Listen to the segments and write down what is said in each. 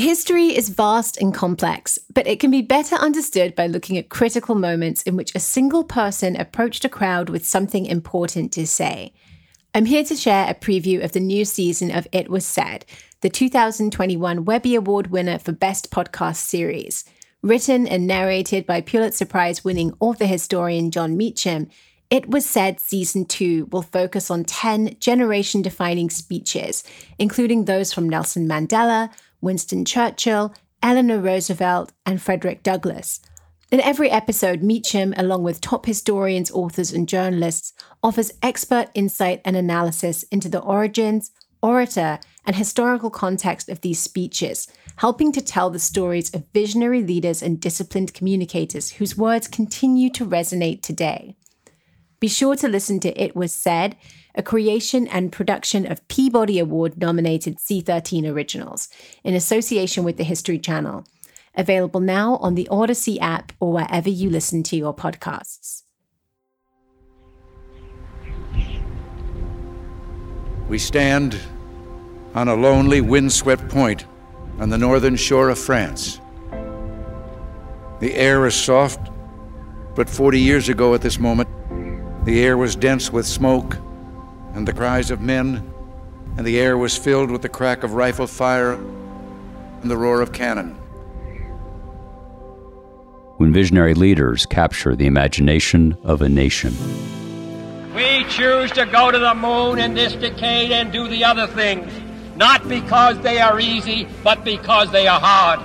History is vast and complex, but it can be better understood by looking at critical moments in which a single person approached a crowd with something important to say. I'm here to share a preview of the new season of It Was Said, the 2021 Webby Award winner for Best Podcast Series. Written and narrated by Pulitzer Prize winning author historian Jon Meacham, It Was Said Season 2 will focus on 10 generation defining speeches, including those from Nelson Mandela, Winston Churchill, Eleanor Roosevelt, and Frederick Douglass. In every episode, Meacham, along with top historians, authors, and journalists, offers expert insight and analysis into the origins, orator, and historical context of these speeches, helping to tell the stories of visionary leaders and disciplined communicators whose words continue to resonate today. Be sure to listen to It Was Said a creation and production of Peabody Award nominated C13 originals in association with the History Channel. Available now on the Audacy app or wherever you listen to your podcasts. We stand on a lonely, windswept point on the northern shore of France. The air is soft, but 40 years ago at this moment, the air was dense with smoke and the cries of men, and the air was filled with the crack of rifle fire and the roar of cannon. When visionary leaders capture the imagination of a nation. We choose to go to the moon in this decade and do the other things, not because they are easy, but because they are hard.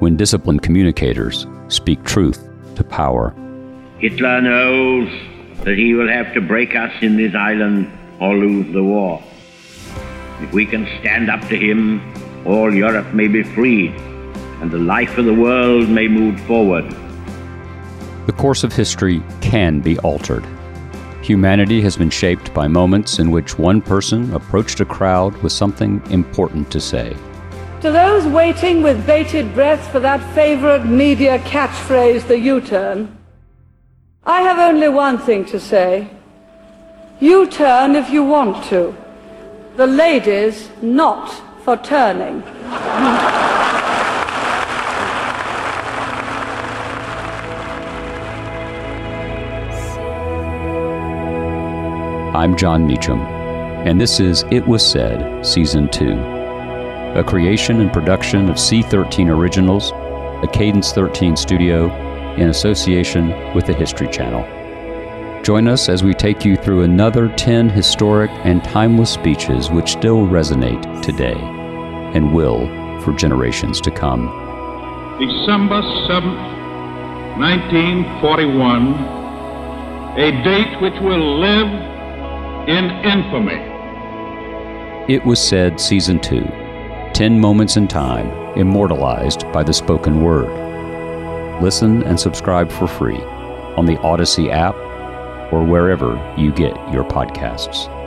When disciplined communicators speak truth to power. Hitler knows that he will have to break us in this island or lose the war. If we can stand up to him, all Europe may be freed and the life of the world may move forward. The course of history can be altered. Humanity has been shaped by moments in which one person approached a crowd with something important to say. To those waiting with bated breath for that favorite media catchphrase, the U turn, I have only one thing to say. You turn if you want to. The ladies not for turning. I'm Jon Meacham, and this is It Was Said, Season 2, a creation and production of C13 Originals, a Cadence 13 studio, in association with the History Channel. Join us as we take you through another 10 historic and timeless speeches which still resonate today and will for generations to come. December 7th, 1941, a date which will live in infamy. It was said, Season 2 10 moments in time, immortalized by the spoken word. Listen and subscribe for free on the Audacy app or wherever you get your podcasts.